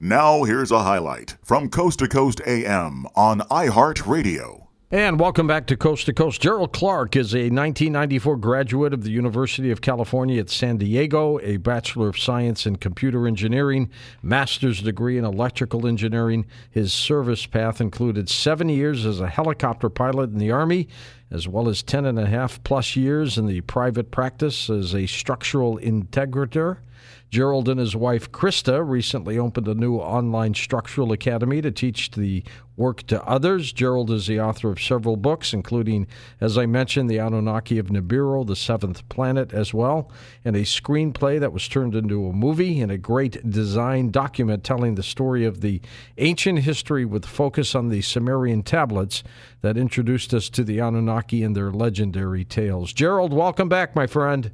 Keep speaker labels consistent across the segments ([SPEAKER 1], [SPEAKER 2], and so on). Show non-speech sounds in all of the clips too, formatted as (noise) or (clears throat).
[SPEAKER 1] Now, here's a highlight from Coast to Coast AM on iHeartRadio.
[SPEAKER 2] And welcome back to Coast to Coast. Gerald Clark is a 1994 graduate of the University of California at San Diego, a Bachelor of Science in Computer Engineering, master's degree in electrical engineering. His service path included seven years as a helicopter pilot in the Army, as well as 10 and a half plus years in the private practice as a structural integrator. Gerald and his wife Krista recently opened a new online structural academy to teach the work to others. Gerald is the author of several books, including, as I mentioned, The Anunnaki of Nibiru, The Seventh Planet, as well, and a screenplay that was turned into a movie and a great design document telling the story of the ancient history with focus on the Sumerian tablets that introduced us to the Anunnaki and their legendary tales. Gerald, welcome back, my friend.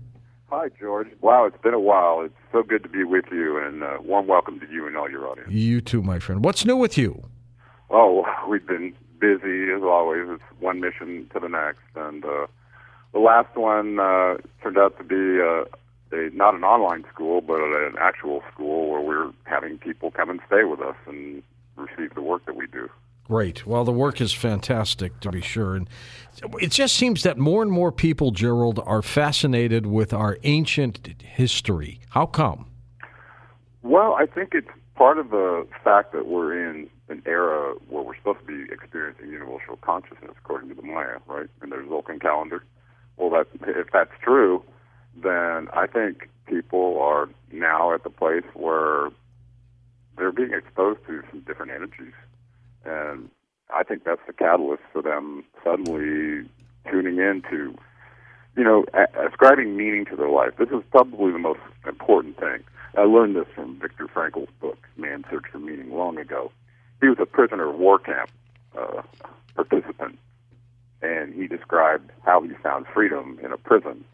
[SPEAKER 3] Hi, George. Wow, it's been a while. It's so good to be with you, and uh, warm welcome to you and all your audience.
[SPEAKER 2] You too, my friend. What's new with you?
[SPEAKER 3] Oh, (laughs) we've been busy as always. It's one mission to the next, and uh, the last one uh, turned out to be uh, a not an online school, but an actual school where we're having people come and stay with us and receive the work that we do.
[SPEAKER 2] Great. Well, the work is fantastic, to be sure. And it just seems that more and more people, Gerald, are fascinated with our ancient history. How come?
[SPEAKER 3] Well, I think it's part of the fact that we're in an era where we're supposed to be experiencing universal consciousness, according to the Maya, right? And their Tzolk'in calendar. Well, that if that's true, then I think people are now at the place where they're being exposed to some different energies and I think that's the catalyst for them suddenly tuning into, you know, ascribing meaning to their life. This is probably the most important thing. I learned this from Viktor Frankl's book, Man's Search for Meaning, long ago. He was a prisoner of war camp uh, participant, and he described how he found freedom in a prison.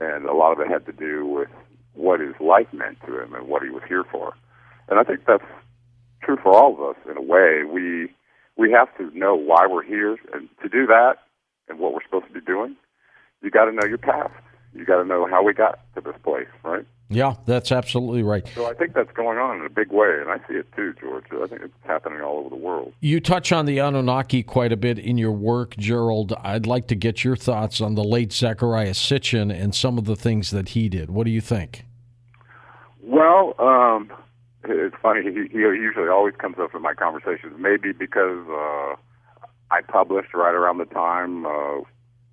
[SPEAKER 3] And a lot of it had to do with what his life meant to him and what he was here for. And I think that's for all of us in a way. We we have to know why we're here, and to do that and what we're supposed to be doing, you got to know your past. You got to know how we got to this place, right?
[SPEAKER 2] Yeah, that's absolutely right.
[SPEAKER 3] So I think that's going on in a big way, and I see it too, George. I think it's happening all over the world.
[SPEAKER 2] You touch on the Anunnaki quite a bit in your work, Gerald. I'd like to get your thoughts on the late Zecharia Sitchin and some of the things that he did. What do you think?
[SPEAKER 3] Well, um, it's funny. He, he usually always comes up in my conversations. Maybe because uh, I published right around the time uh,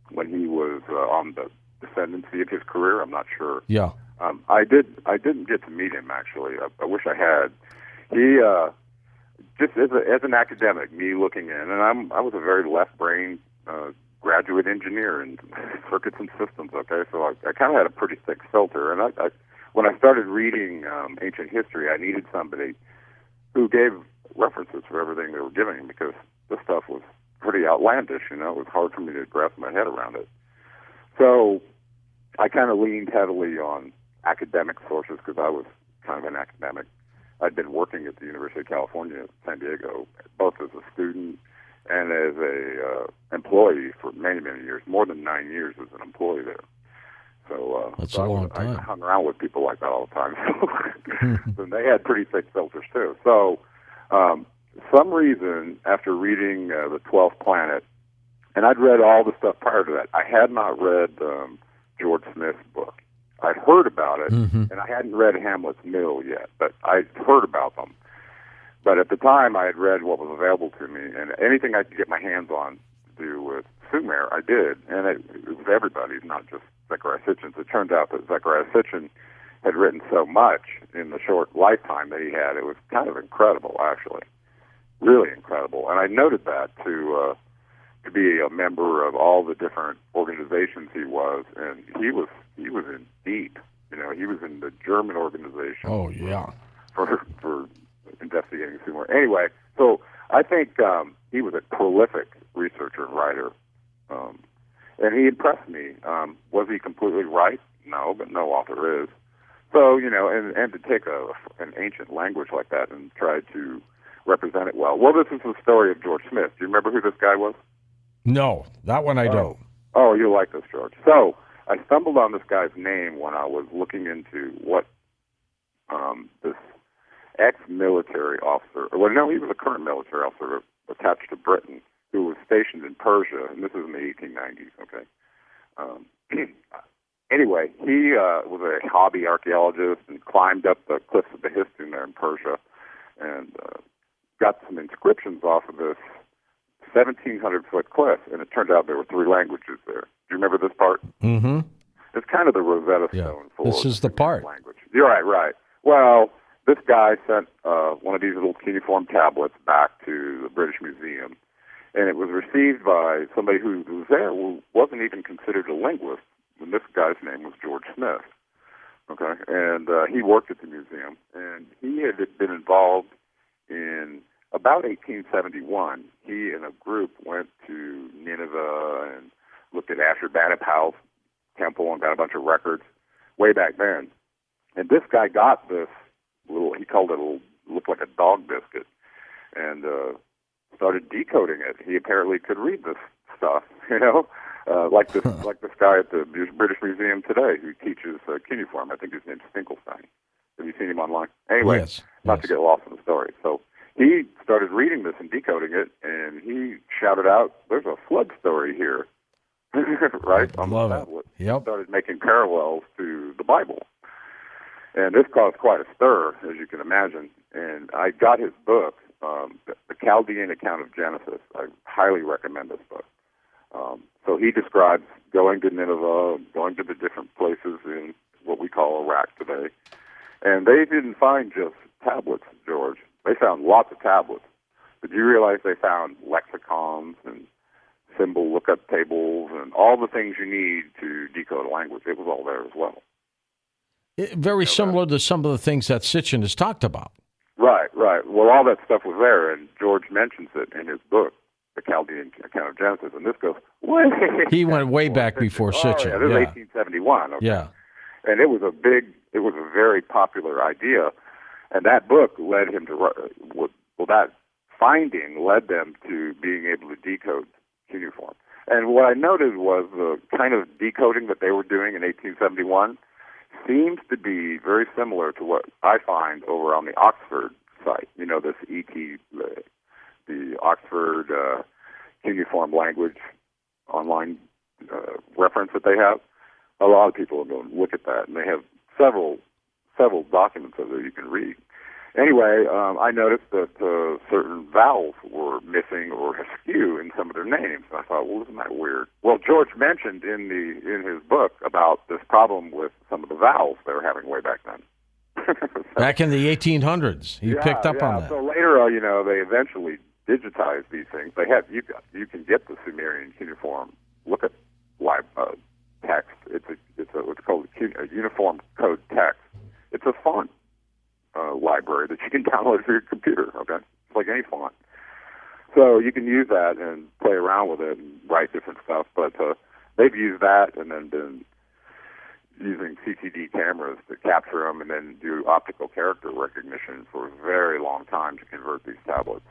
[SPEAKER 3] when he was uh, on the descendancy of his career. I'm not sure.
[SPEAKER 2] Yeah.
[SPEAKER 3] Um, I did. I didn't get to meet him actually. I, I wish I had. He uh, just as, a, as an academic, me looking in, and I'm I was a very left brain uh, graduate engineer in (laughs) circuits and systems. Okay, so I, I kind of had a pretty thick filter, and I I started reading um, ancient history, I needed somebody who gave references for everything they were giving because this stuff was pretty outlandish. You know, it was hard for me to grasp my head around it. So I kind of leaned heavily on academic sources because I was kind of an academic. I'd been working at the University of California, San Diego, both as a student and as a uh, employee for many, many years, more than nine years as an employee there. So uh,
[SPEAKER 2] that's
[SPEAKER 3] so
[SPEAKER 2] a
[SPEAKER 3] I,
[SPEAKER 2] long time.
[SPEAKER 3] I hung around with people like that all the time. (laughs) So (laughs) and they had pretty thick filters too. So um, some reason after reading uh, the Twelfth Planet, and I'd read all the stuff prior to that. I had not read um, George Smith's book. I'd heard about it,
[SPEAKER 2] Mhm.
[SPEAKER 3] and I hadn't read Hamlet's Mill yet, but I'd heard about them. But at the time, I had read what was available to me, and anything I could get my hands on to do with Sumer, I did, and it, it was everybody's, not just Zecharia Sitchin's. It turned out that Zecharia Sitchin had written so much in the short lifetime that he had. It was kind of incredible, actually, really incredible. And I noted that to uh, to be a member of all the different organizations he was, and he was he was in deep. You know, he was in the German organization
[SPEAKER 2] Oh, yeah.
[SPEAKER 3] for for investigating Sumer. Anyway, so I think um, he was a prolific researcher and writer, um, and he impressed me. Um, was he completely right? No, but no author is. So you know, and and to take a an ancient language like that and try to represent it well. Well, this is the story of George Smith. Do you remember who this guy was?
[SPEAKER 2] No, that one I
[SPEAKER 3] Oh.
[SPEAKER 2] don't.
[SPEAKER 3] Oh, you like this, George. So I stumbled on this guy's name when I was looking into what um, this ex-military officer. Well, no, he was a current military officer attached to Britain stationed in Persia, and this is in the 1890s. Okay. Um, (clears throat) anyway, he uh, was a hobby archaeologist and climbed up the cliffs of Behistun there in Persia, and uh, got some inscriptions off of this 1,700 foot cliff, and it turned out there were three languages there. Do you remember this part?
[SPEAKER 2] Mm-hmm.
[SPEAKER 3] It's kind of the Rosetta
[SPEAKER 2] Yeah.
[SPEAKER 3] Stone for
[SPEAKER 2] This is the part.
[SPEAKER 3] language. You're right, right. Well, this guy sent uh, one of these little cuneiform tablets back to the British Museum, and it was received by somebody who was there who wasn't even considered a linguist. And this guy's name was George Smith. Okay, and uh, he worked at the museum, and he had been involved in about 1871. He and a group went to Nineveh and looked at Ashurbanipal's temple and got a bunch of records way back then. And this guy got this little, he called it a little, looked like a dog biscuit, and uh, started decoding it. He apparently could read this stuff, (laughs) you know, uh, like this, like this guy at the British Museum today who teaches uh, cuneiform. I think his name's Finkelstein. Have you seen him online? Anyway,
[SPEAKER 2] Yes,
[SPEAKER 3] not
[SPEAKER 2] yes.
[SPEAKER 3] to get lost in the story. So he started reading this and decoding it, and he shouted out, "There's a flood story here." (laughs) right on
[SPEAKER 2] Love it. Yep.
[SPEAKER 3] started making parallels to the Bible. And this caused quite a stir, as you can imagine. And I got his book, um, The the Chaldean Account of Genesis. I highly recommend this book. Um, so he describes going to Nineveh, going to the different places in what we call Iraq today. And they didn't find just tablets, George. They found lots of tablets. Did you realize they found lexicons and symbol lookup tables and all the things you need to decode a language? It was all there as well.
[SPEAKER 2] It- very similar to some of the things that Sitchin has talked about.
[SPEAKER 3] Right, right. Well, all that stuff was there, and George mentions it in his book, The Chaldean Account of Genesis. And this goes way. (laughs)
[SPEAKER 2] He went way back before
[SPEAKER 3] oh,
[SPEAKER 2] Sitchin.
[SPEAKER 3] Yeah, this
[SPEAKER 2] yeah.
[SPEAKER 3] is 1871. Okay?
[SPEAKER 2] yeah.
[SPEAKER 3] and it was a big, it was a very popular idea, and that book led him to well, that finding led them to being able to decode cuneiform. And what I noted was the kind of decoding that they were doing in 1871 seems to be very similar to what I find over on the Oxford site. You know, this ET, the, the Oxford uh, cuneiform language online uh, reference that they have a lot of people go and look at that, and they have several several documents of it you can read. Anyway, um, I noticed that uh, certain vowels were missing or askew in some of their names. And I thought, well, isn't that weird? Well, George mentioned in the in his book about this problem with some of the vowels they were having way back then. (laughs)
[SPEAKER 2] Back in the 1800s, he
[SPEAKER 3] yeah,
[SPEAKER 2] picked up
[SPEAKER 3] yeah.
[SPEAKER 2] on that.
[SPEAKER 3] So later, uh, you know, they eventually digitized these things. They have you got you can get the Sumerian cuneiform. Look at live uh, text. It's a it's a what's called a, a uniform code text. It's a font library that you can (laughs) download for your computer. Okay, it's like any font. So you can use that and play around with it and write different stuff. But uh, they've used that and then been using CCD cameras to capture them and then do optical character recognition for a very long time to convert these tablets.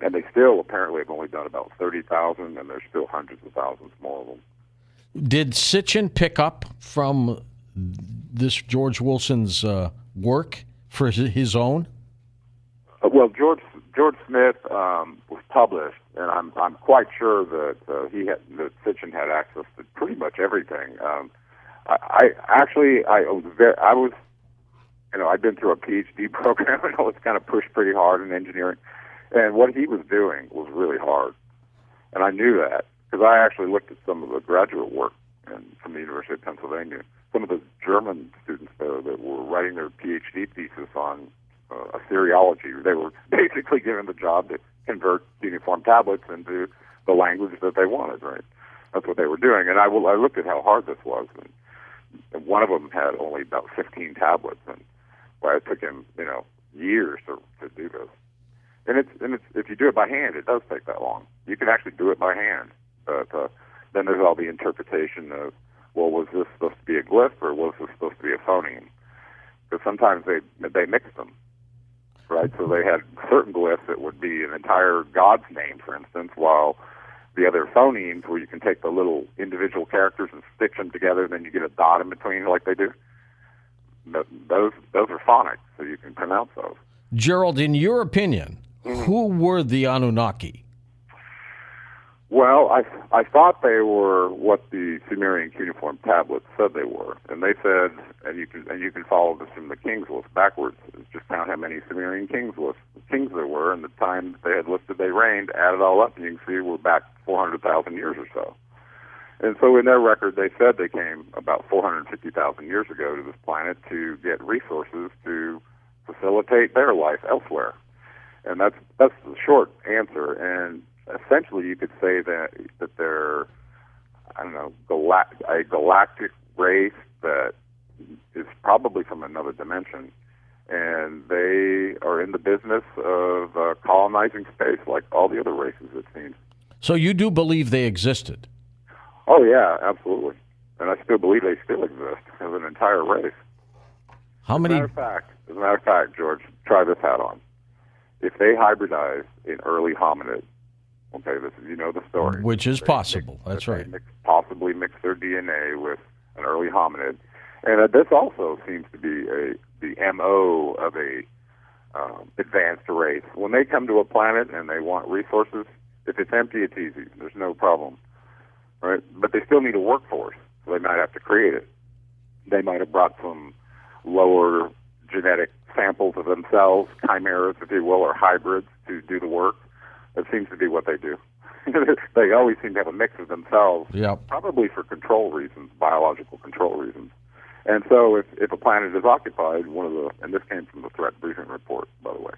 [SPEAKER 3] And they still apparently have only done about 30,000, and there's still hundreds of thousands more of them.
[SPEAKER 2] Did Sitchin pick up from this George Wilson's uh, work for his, own?
[SPEAKER 3] Uh, well, George George Smith um, was published, and I'm I'm quite sure that uh, he had that Sitchin had access to pretty much everything. Um, I, I actually I was very, I was you know I'd been through a PhD (laughs) program and I was kind of pushed pretty hard in engineering, and what he was doing was really hard, and I knew that because I actually looked at some of the graduate work and from the University of Pennsylvania. Some of the German students there that were writing their PhD thesis on uh, Assyriology. They were (laughs) basically given the job to convert cuneiform tablets into the language that they wanted. Right, that's what they were doing. And I, will- I looked at how hard this was, and, and one of them had only about 15 tablets, and well, it took him, you know, years to to do this. And it's and it's if you do it by hand, it does take that long. You can actually do it by hand, but uh, then there's all the interpretation of, well, was this supposed to be a glyph or was this supposed to be a phoneme? Because sometimes they they mix them, right? So they had certain glyphs that would be an entire god's name, for instance, while the other phonemes, where you can take the little individual characters and stitch them together, and then you get a dot in between, like they do. th- Those those are phonics, so you can pronounce those.
[SPEAKER 2] Gerald, in your opinion, mm-hmm. who were the Anunnaki?
[SPEAKER 3] Well, I I thought they were what the Sumerian cuneiform tablets said they were, and they said, and you can and you can follow this from the kings list backwards. Just count how many Sumerian kings list kings there were, and the time that they had listed they reigned. Add it all up, and you can see we're back 400,000 years or so. And so in their record, they said they came about 450,000 years ago to this planet to get resources to facilitate their life elsewhere. And that's that's the short answer. And essentially, you could say that that they're I don't know galact- a galactic race that is probably from another dimension, and they are in the business of uh, colonizing space like all the other races. It seems.
[SPEAKER 2] So you do believe they existed?
[SPEAKER 3] Oh yeah, absolutely, and I still believe they still exist as an entire race.
[SPEAKER 2] How many?
[SPEAKER 3] As a matter of fact, as a matter of fact, George, try this hat on. If they hybridized an early hominid, okay, this is you know the story,
[SPEAKER 2] which is
[SPEAKER 3] they
[SPEAKER 2] possible.
[SPEAKER 3] Mix,
[SPEAKER 2] That's right.
[SPEAKER 3] Mix, possibly mix their DNA with an early hominid, and uh, this also seems to be a the mo of a um, advanced race. When they come to a planet and they want resources, if it's empty, it's easy. There's no problem right? But they still need a workforce, so they might have to create it. They might have brought some lower genetic samples of themselves, chimeras, if you will, or hybrids to do the work. That seems to be what they do. (laughs) they always seem to have a mix of themselves,
[SPEAKER 2] yep.
[SPEAKER 3] probably for control reasons, biological control reasons. And so, if if a planet is occupied, one of the and this came from the threat briefing report, by the way,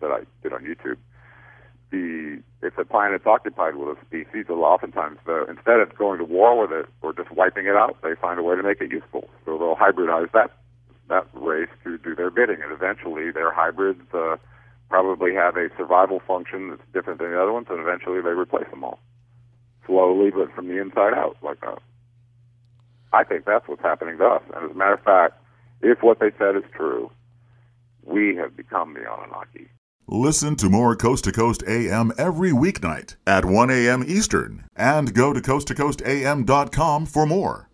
[SPEAKER 3] that I did on YouTube the if a planet's occupied with a species, oftentimes the, instead of going to war with it or just wiping it out, they find a way to make it useful. So they'll hybridize that that race to do their bidding, and eventually their hybrids uh, probably have a survival function that's different than the other ones, and eventually they replace them all slowly, but from the inside out, like that. I think that's what's happening to us. And as a matter of fact, if what they said is true, we have become the Anunnaki.
[SPEAKER 1] Listen to more Coast to Coast AM every weeknight at 1 a.m. Eastern and go to coasttocoastam.com for more.